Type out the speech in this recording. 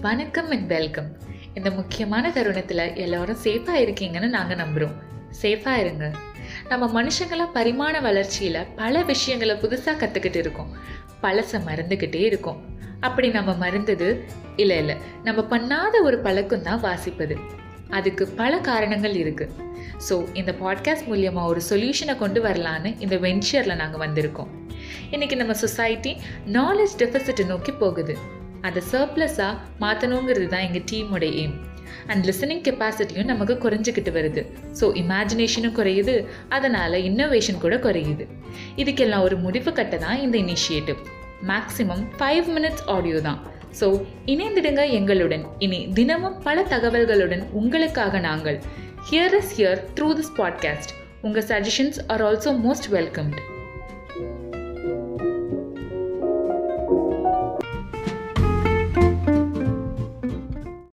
வணக்கம் and welcome இந்த முக்கியமான தருணத்தில் எல்லோரும் சேஃபாக இருக்கீங்கன்னு நாங்கள் நம்புகிறோம் சேஃபாக இருங்க. நம்ம மனுஷங்களாக பரிமாண வளர்ச்சியில் பல விஷயங்களை புதுசாக கற்றுக்கிட்டு இருக்கோம். பழசை மறந்துக்கிட்டே இருக்கோம். அப்படி நம்ம மறந்தது இல்லை இல்லை. நம்ம பண்ணாத ஒரு பழக்கம் தான் வாசிப்பது. அதுக்கு பல காரணங்கள் இருக்குது ஸோ இந்த பாட்காஸ்ட் மூலியமாக ஒரு சொல்யூஷனை கொண்டு வரலான்னு இந்த வென்ச்சரில் நாங்கள் வந்திருக்கோம். இன்றைக்கி நம்ம சொசைட்டி நாலேஜ் டெபிசிட்டை நோக்கி போகுது. அதை சர்ப்ளஸாக மாற்றணுங்கிறது தான் எங்கள் டீமோட எய்ம் அண்ட் லிசனிங் கெப்பாசிட்டியும் நமக்கு குறைஞ்சிக்கிட்டு வருது. ஸோ இமேஜினேஷனும் குறையுது. அதனால் இன்னோவேஷன் கூட குறையுது. இதுக்கெல்லாம் ஒரு முடிவு கட்ட தான் இந்த initiative maximum five minutes audio தான். ஸோ இணைந்திடுங்க எங்களுடன். இனி தினமும் பல தகவல்களுடன் உங்களுக்காக நாங்கள். Here is here through this podcast உங்கள் suggestions are also most welcomed